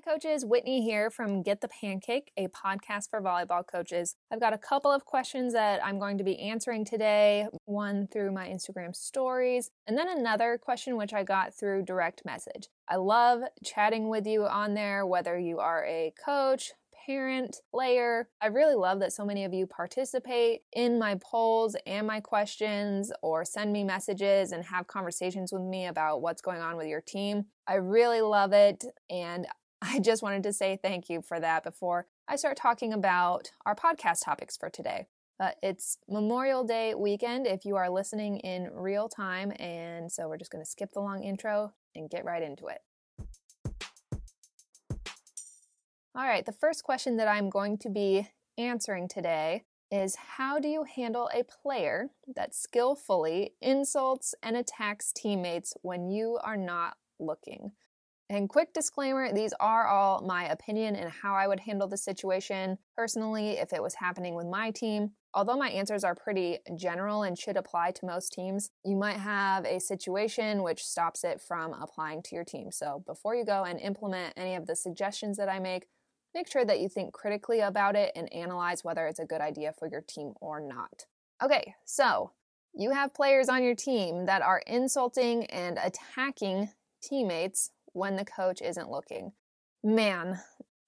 Hi, coaches. Whitney here from Get the Pancake, a podcast for volleyball coaches. I've got a couple of questions that I'm going to be answering today, one through my Instagram stories, and then another question which I got through direct message. I love chatting with you on there, whether you are a coach, parent, player. I really love that so many of you participate in my polls and my questions or send me messages and have conversations with me about what's going on with your team. I really love it and I just wanted to say thank you for that before I start talking about our podcast topics for today. But it's Memorial Day weekend if you are listening in real time, and so we're just going to skip the long intro and get right into it. All right, the first question that I'm going to be answering today is How do you handle a player that skillfully insults and attacks teammates when you are not looking? And quick disclaimer these are all my opinion and how I would handle the situation personally if it was happening with my team. Although my answers are pretty general and should apply to most teams, you might have a situation which stops it from applying to your team. So before you go and implement any of the suggestions that I make, make sure that you think critically about it and analyze whether it's a good idea for your team or not. Okay, so you have players on your team that are insulting and attacking teammates when the coach isn't looking. Man,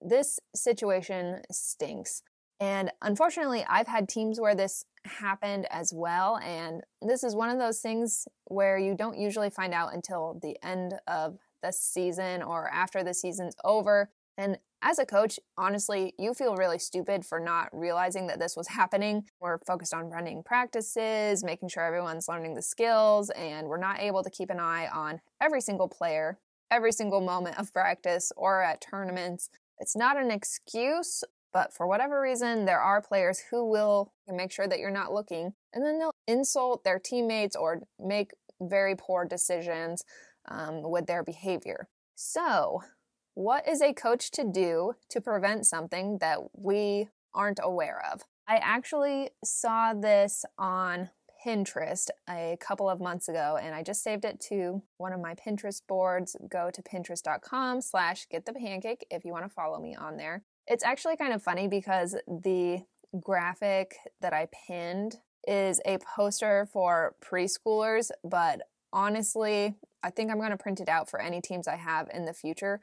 this situation stinks. And unfortunately, I've had teams where this happened as well. And this is one of those things where you don't usually find out until the end of the season or after the season's over. And as a coach, honestly, you feel really stupid for not realizing that this was happening. We're focused on running practices, making sure everyone's learning the skills, and we're not able to keep an eye on every single player every single moment of practice or at tournaments. It's not an excuse, but for whatever reason, there are players who will make sure that you're not looking, and then they'll insult their teammates or make very poor decisions um, with their behavior. So, what is a coach to do to prevent something that we aren't aware of? I actually saw this on Pinterest a couple of months ago and I just saved it to one of my Pinterest boards. Go to pinterest.com slash get the pancake if you want to follow me on there. It's actually kind of funny because the graphic that I pinned is a poster for preschoolers, but honestly, I think I'm going to print it out for any teams I have in the future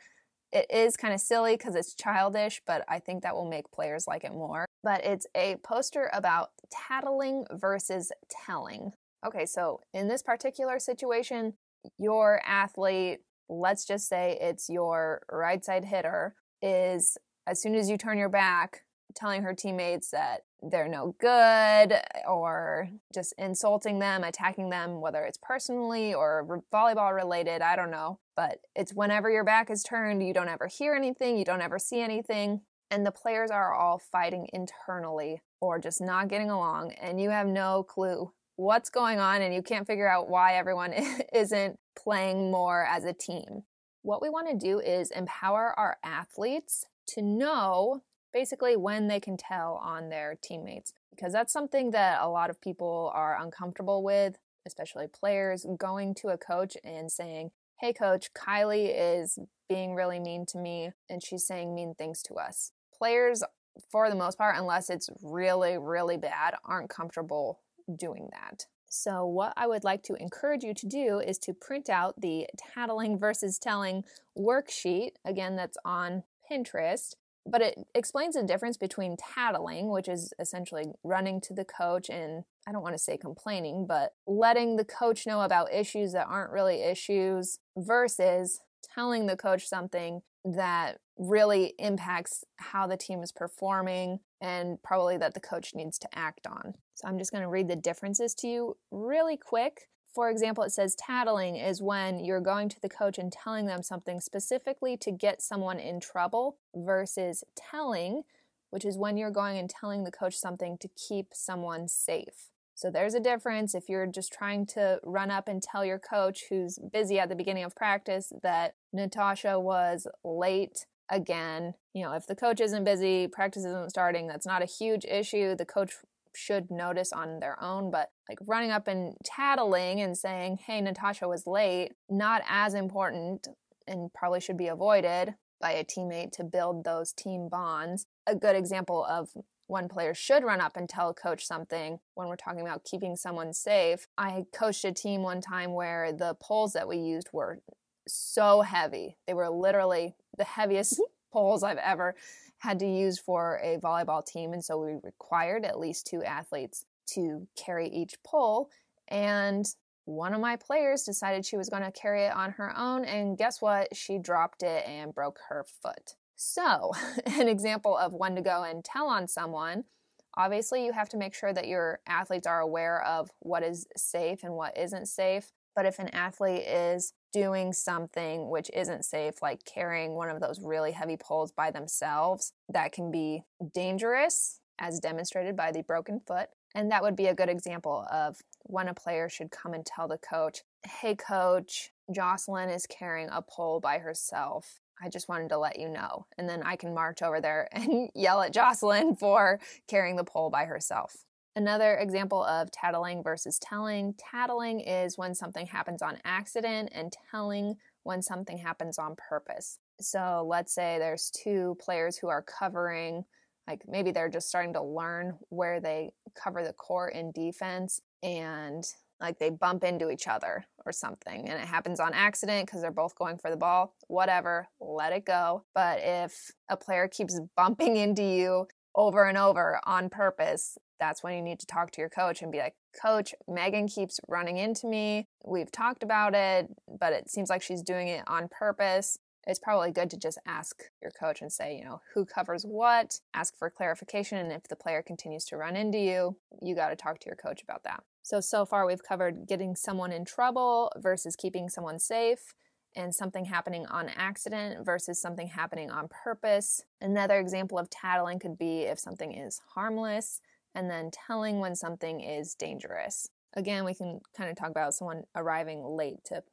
it is kind of silly because it's childish, but I think that will make players like it more. But it's a poster about tattling versus telling. Okay, so in this particular situation, your athlete, let's just say it's your right side hitter, is as soon as you turn your back, telling her teammates that they're no good or just insulting them, attacking them, whether it's personally or volleyball related, I don't know. But it's whenever your back is turned, you don't ever hear anything, you don't ever see anything. And the players are all fighting internally or just not getting along, and you have no clue what's going on, and you can't figure out why everyone isn't playing more as a team. What we want to do is empower our athletes to know basically when they can tell on their teammates because that's something that a lot of people are uncomfortable with especially players going to a coach and saying hey coach kylie is being really mean to me and she's saying mean things to us players for the most part unless it's really really bad aren't comfortable doing that so, what I would like to encourage you to do is to print out the tattling versus telling worksheet. Again, that's on Pinterest but it explains the difference between tattling, which is essentially running to the coach and I don't want to say complaining, but letting the coach know about issues that aren't really issues versus telling the coach something that really impacts how the team is performing and probably that the coach needs to act on. So I'm just going to read the differences to you really quick for example, it says tattling is when you're going to the coach and telling them something specifically to get someone in trouble, versus telling, which is when you're going and telling the coach something to keep someone safe. So there's a difference if you're just trying to run up and tell your coach who's busy at the beginning of practice that Natasha was late again. You know, if the coach isn't busy, practice isn't starting, that's not a huge issue. The coach should notice on their own, but like running up and tattling and saying, hey, Natasha was late, not as important and probably should be avoided. by a teammate to build those team bonds. A good example of one player should run up and tell a coach something when we're talking about keeping someone safe. I coached a team one time where the poles that we used were so heavy. They were literally the heaviest mm-hmm. poles I've ever had to use for a volleyball team. And so we required at least two athletes to carry each pole. And one of my players decided she was going to carry it on her own. And guess what? She dropped it and broke her foot. So, an example of when to go and tell on someone. Obviously, you have to make sure that your athletes are aware of what is safe and what isn't safe. But if an athlete is doing something which isn't safe, like carrying one of those really heavy poles by themselves, that can be dangerous, as demonstrated by the broken foot. And that would be a good example of when a player should come and tell the coach, hey, coach, Jocelyn is carrying a pole by herself. I just wanted to let you know. And then I can march over there and yell at Jocelyn for carrying the pole by herself. Another example of tattling versus telling tattling is when something happens on accident, and telling when something happens on purpose. So let's say there's two players who are covering, like maybe they're just starting to learn where they cover the court in defense, and like they bump into each other or something and it happens on accident because they're both going for the ball whatever let it go but if a player keeps bumping into you over and over on purpose, that's when you need to talk to your coach and be like, Coach, Megan keeps running into me. We've talked about it, but it seems like she's doing it on purpose. It's probably good to just ask your coach and say, you know, who covers what, ask for clarification. And if the player continues to run into you, you got to talk to your coach about that. So, so far we've covered getting someone in trouble versus keeping someone safe and something happening on accident versus something happening on purpose. Another example of tattling could be if something is harmless and then telling when something is dangerous. Again, we can kind of talk about someone arriving late to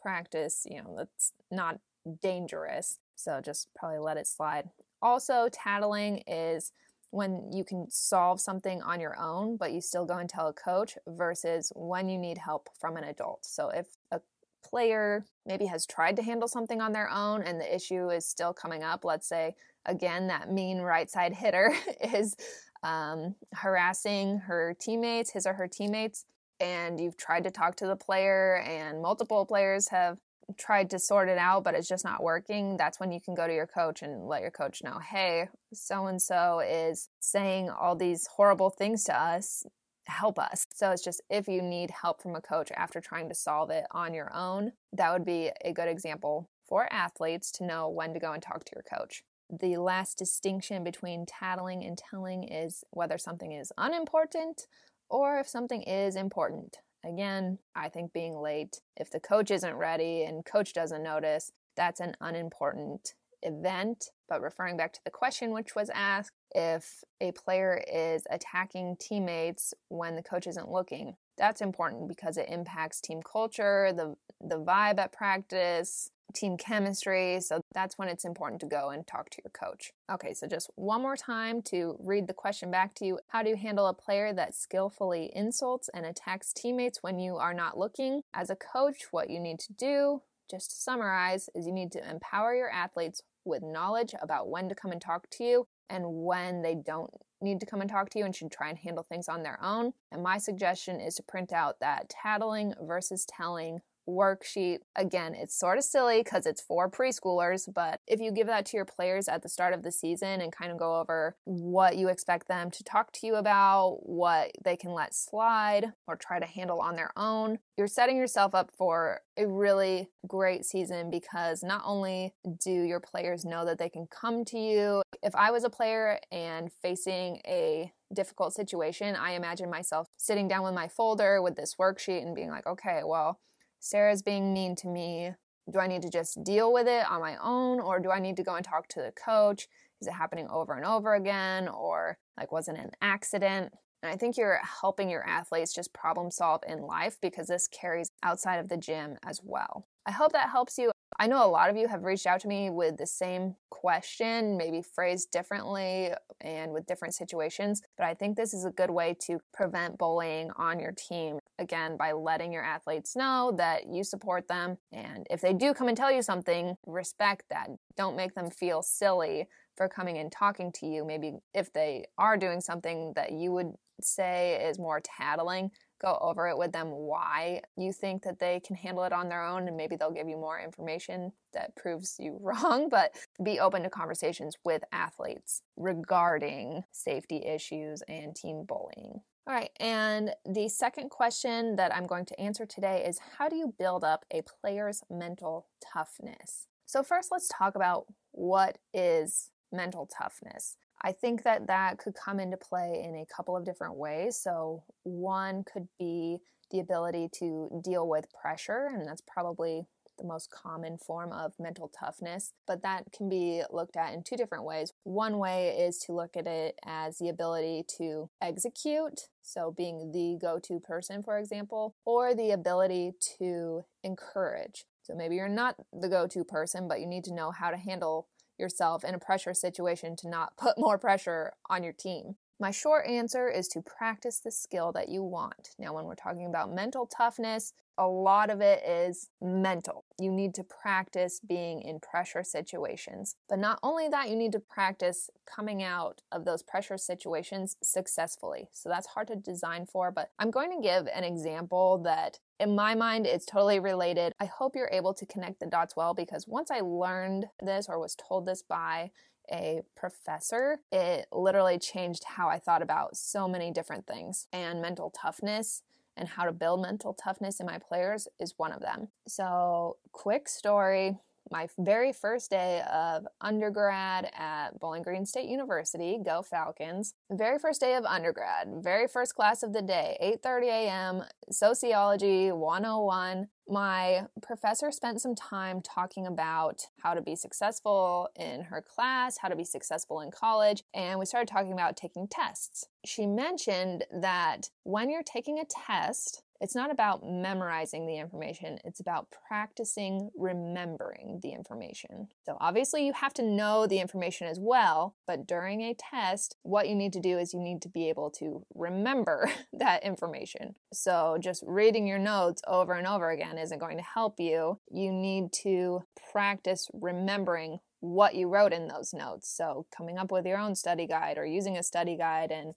practice, you know, that's not dangerous. So just probably let it slide. Also, tattling is when you can solve something on your own, but you still go and tell a coach versus when you need help from an adult. So if a player maybe has tried to handle something on their own and the issue is still coming up, let's say again that mean right side hitter is um, harassing her teammates, his or her teammates, and you've tried to talk to the player, and multiple players have tried to sort it out, but it's just not working, that's when you can go to your coach and let your coach know, hey, so and so is saying all these horrible things to us help us. So it's just if you need help from a coach after trying to solve it on your own, that would be a good example for athletes to know when to go and talk to your coach. The last distinction between tattling and telling is whether something is unimportant or if something is important. Again, I think being late, if the coach isn't ready and coach doesn't notice, that's an unimportant event. But referring back to the question which was asked, if a player is attacking teammates when the coach isn't looking, that's important because it impacts team culture, the the vibe at practice, team chemistry. So that's when it's important to go and talk to your coach. Okay, so just one more time to read the question back to you. How do you handle a player that skillfully insults and attacks teammates when you are not looking? As a coach, what you need to do, just to summarize, is you need to empower your athletes with knowledge about when to come and talk to you and when they don't need to come and talk to you and should try and handle things on their own. And my suggestion is to print out that tattling versus telling worksheet. Again, it's sort of silly because it's for preschoolers, but if you give that to your players at the start of the season and kind of go over what you expect them to talk to you about, what they can let slide or try to handle on their own, you're setting yourself up for a really great season because not only do your players know that they can come to you, if I was a player and facing a difficult situation, I imagine myself sitting down with my folder with this worksheet and being like, okay, well, Sarah's being mean to me. Do I need to just deal with it on my own or do I need to go and talk to the coach? Is it happening over and over again or like was it an accident? And I think you're helping your athletes just problem solve in life because this carries outside of the gym as well. I hope that helps you. I know a lot of you have reached out to me with the same question, maybe phrased differently and with different situations, but I think this is a good way to prevent bullying on your team. Again, by letting your athletes know that you support them. And if they do come and tell you something, respect that. Don't make them feel silly for coming and talking to you. Maybe if they are doing something that you would say is more tattling, go over it with them why you think that they can handle it on their own and maybe they'll give you more information that proves you wrong but be open to conversations with athletes regarding safety issues and team bullying all right, and the second question that I'm going to answer today is how do you build up a player's mental toughness? So, first, let's talk about what is mental toughness. I think that that could come into play in a couple of different ways. So, one could be the ability to deal with pressure, and that's probably the most common form of mental toughness, but that can be looked at in two different ways. One way is to look at it as the ability to execute, so being the go to person, for example, or the ability to encourage. So maybe you're not the go to person, but you need to know how to handle yourself in a pressure situation to not put more pressure on your team. My short answer is to practice the skill that you want. Now, when we're talking about mental toughness, a lot of it is mental. You need to practice being in pressure situations. But not only that, you need to practice coming out of those pressure situations successfully. So that's hard to design for, but I'm going to give an example that in my mind it's totally related. I hope you're able to connect the dots well because once I learned this or was told this by a professor, it literally changed how I thought about so many different things. And mental toughness and how to build mental toughness in my players is one of them. So, quick story my very first day of undergrad at Bowling Green State University, go Falcons. Very first day of undergrad, very first class of the day, 8:30 a.m., sociology 101. My professor spent some time talking about how to be successful in her class, how to be successful in college, and we started talking about taking tests. She mentioned that when you're taking a test, it's not about memorizing the information, it's about practicing remembering the information. So, obviously, you have to know the information as well, but during a test, what you need to do is you need to be able to remember that information. So, just reading your notes over and over again isn't going to help you. You need to practice remembering what you wrote in those notes. So, coming up with your own study guide or using a study guide and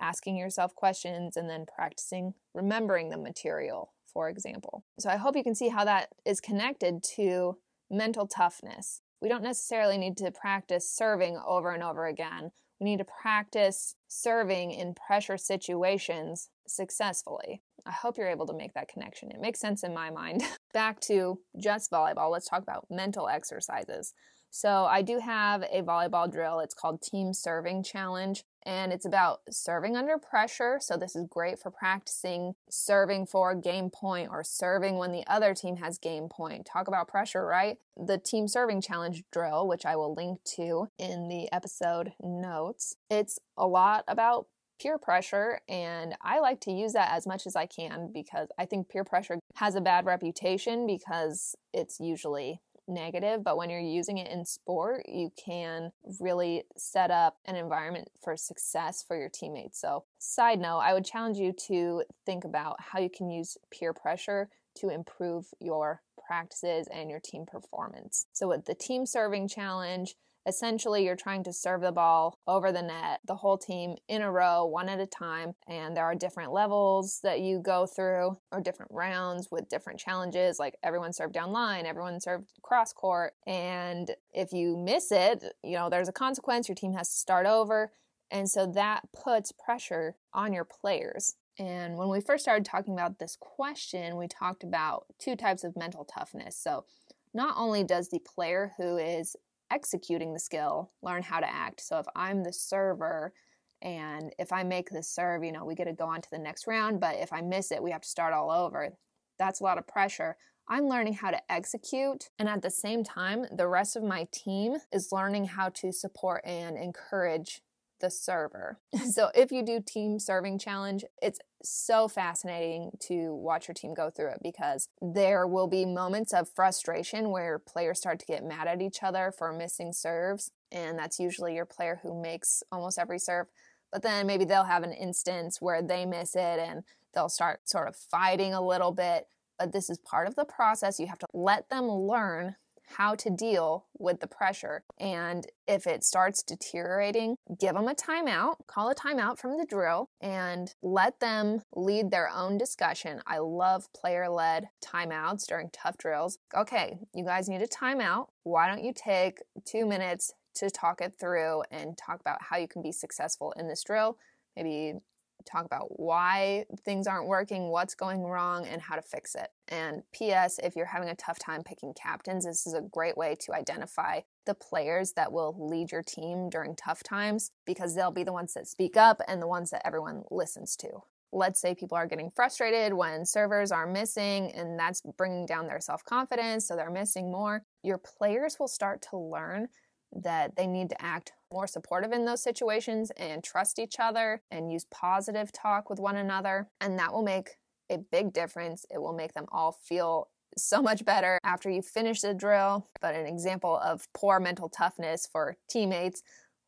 asking yourself questions, and then practicing remembering the material, for example. So I hope you can see how that is connected to mental toughness. We don't necessarily need to practice serving over and over again. We need to practice serving in pressure situations successfully. I hope you're able to make that connection. It makes sense in my mind. Back to just volleyball, let's talk about mental exercises. So, I do have a volleyball drill. It's called Team Serving Challenge and it's about serving under pressure. So, this is great for practicing serving for game point or serving when the other team has game point. Talk about pressure, right? The team serving challenge drill, which I will link to in the episode notes, it's a lot about peer pressure and I like to use that as much as I can because I think peer pressure has a bad reputation because it's usually negative, but when you're using it in sport, you can really set up an environment for success for your teammates. So, side note, I would challenge you to think about how you can use peer pressure to improve your practices and your team performance. So, with the team serving challenge, Essentially, you're trying to serve the ball over the net, the whole team in a row, one at a time. And there are different levels that you go through, or different rounds with different challenges, like everyone served down line, everyone served cross court. And if you miss it, you know, there's a consequence. Your team has to start over. And so that puts pressure on your players. And when we first started talking about this question, we talked about two types of mental toughness. So, not only does the player who is executing the skill learn how to act. So if I'm the server and if I make the serve, you know, we get to go on to the next round, but if I miss it, we have to start all over. That's a lot of pressure. I'm learning how to execute, and at the same time, the rest of my team is learning how to support and encourage the server. So if you do team serving challenge, it's so fascinating to watch your team go through it because there will be moments of frustration where players start to get mad at each other for missing serves. And that's usually your player who makes almost every serve. But then maybe they'll have an instance where they miss it and they'll start sort of fighting a little bit. But this is part of the process. You have to let them learn how to deal with the pressure. And if it starts deteriorating, give them a timeout, call a timeout from the drill, and let them lead their own discussion. I love player led timeouts during tough drills. Okay, you guys need a timeout. Why don't you take two minutes to talk it through and talk about how you can be successful in this drill? Maybe talk about why things aren't working, what's going wrong, and how to fix it. And P.S., if you're having a tough time picking captains, this is a great way to identify the players that will lead your team during tough times because they'll be the ones that speak up and the ones that everyone listens to. Let's say people are getting frustrated when servers are missing, and that's bringing down their self confidence, so they're missing more. Your players will start to learn that they need to act more supportive in those situations and trust each other and use positive talk with one another. And that will make a big difference. It will make them all feel so much better after you finish the drill. But an example of poor mental toughness for teammates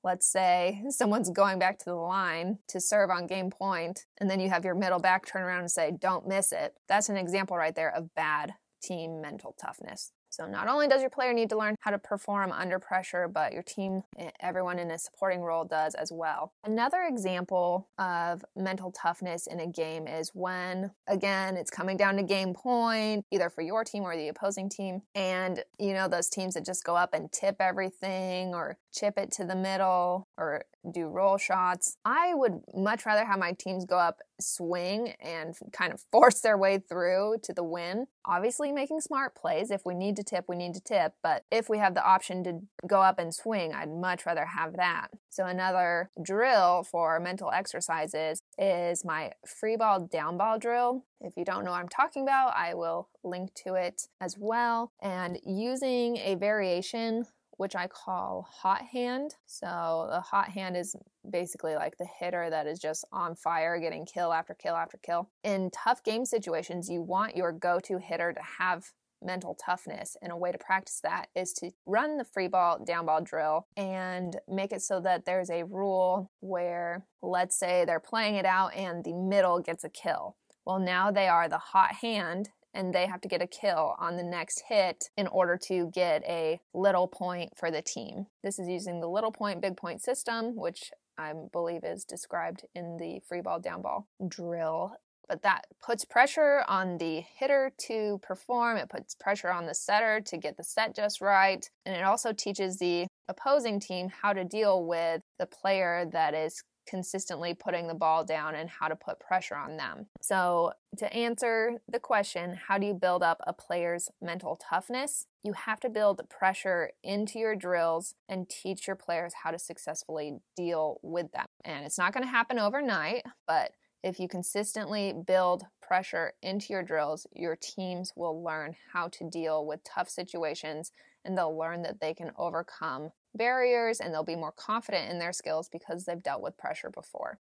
let's say someone's going back to the line to serve on game point, and then you have your middle back turn around and say, Don't miss it. That's an example right there of bad team mental toughness. So, not only does your player need to learn how to perform under pressure, but your team, everyone in a supporting role does as well. Another example of mental toughness in a game is when, again, it's coming down to game point, either for your team or the opposing team. And, you know, those teams that just go up and tip everything or chip it to the middle or do roll shots. I would much rather have my teams go up, swing, and kind of force their way through to the win. Obviously, making smart plays. If we need to tip, we need to tip. But if we have the option to go up and swing, I'd much rather have that. So, another drill for mental exercises is my free ball down ball drill. If you don't know what I'm talking about, I will link to it as well. And using a variation which I call hot hand. So the hot hand is basically like the hitter that is just on fire, getting kill after kill after kill. In tough game situations, you want your go to hitter to have mental toughness. And a way to practice that is to run the free ball, down ball drill and make it so that there's a rule where, let's say, they're playing it out and the middle gets a kill. Well, now they are the hot hand and they have to get a kill on the next hit in order to get a little point for the team. This is using the little point, big point system, which I believe is described in the free ball, down ball drill. But that puts pressure on the hitter to perform. It puts pressure on the setter to get the set just right. And it also teaches the opposing team how to deal with the player that is consistently putting the ball down and how to put pressure on them. So, to answer the question, how do you build up a player's mental toughness? You have to build pressure into your drills and teach your players how to successfully deal with them. And it's not going to happen overnight, but if you consistently build pressure into your drills, your teams will learn how to deal with tough situations and they'll learn that they can overcome barriers and they'll be more confident in their skills because they've dealt with pressure before.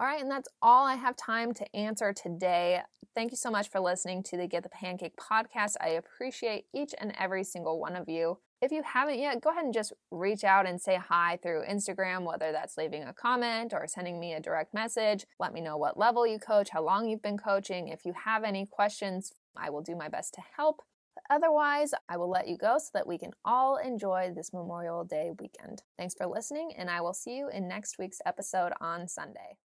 All right, and that's all I have time to answer today. Thank you so much for listening to the Get the Pancake podcast. I appreciate each and every single one of you. If you haven't yet, go ahead and just reach out and say hi through Instagram, whether that's leaving a comment or sending me a direct message. Let me know what level you coach, how long you've been coaching. If you have any questions, I will do my best to help. Otherwise, I will let you go so that we can all enjoy this Memorial Day weekend. Thanks for listening, and I will see you in next week's episode on Sunday.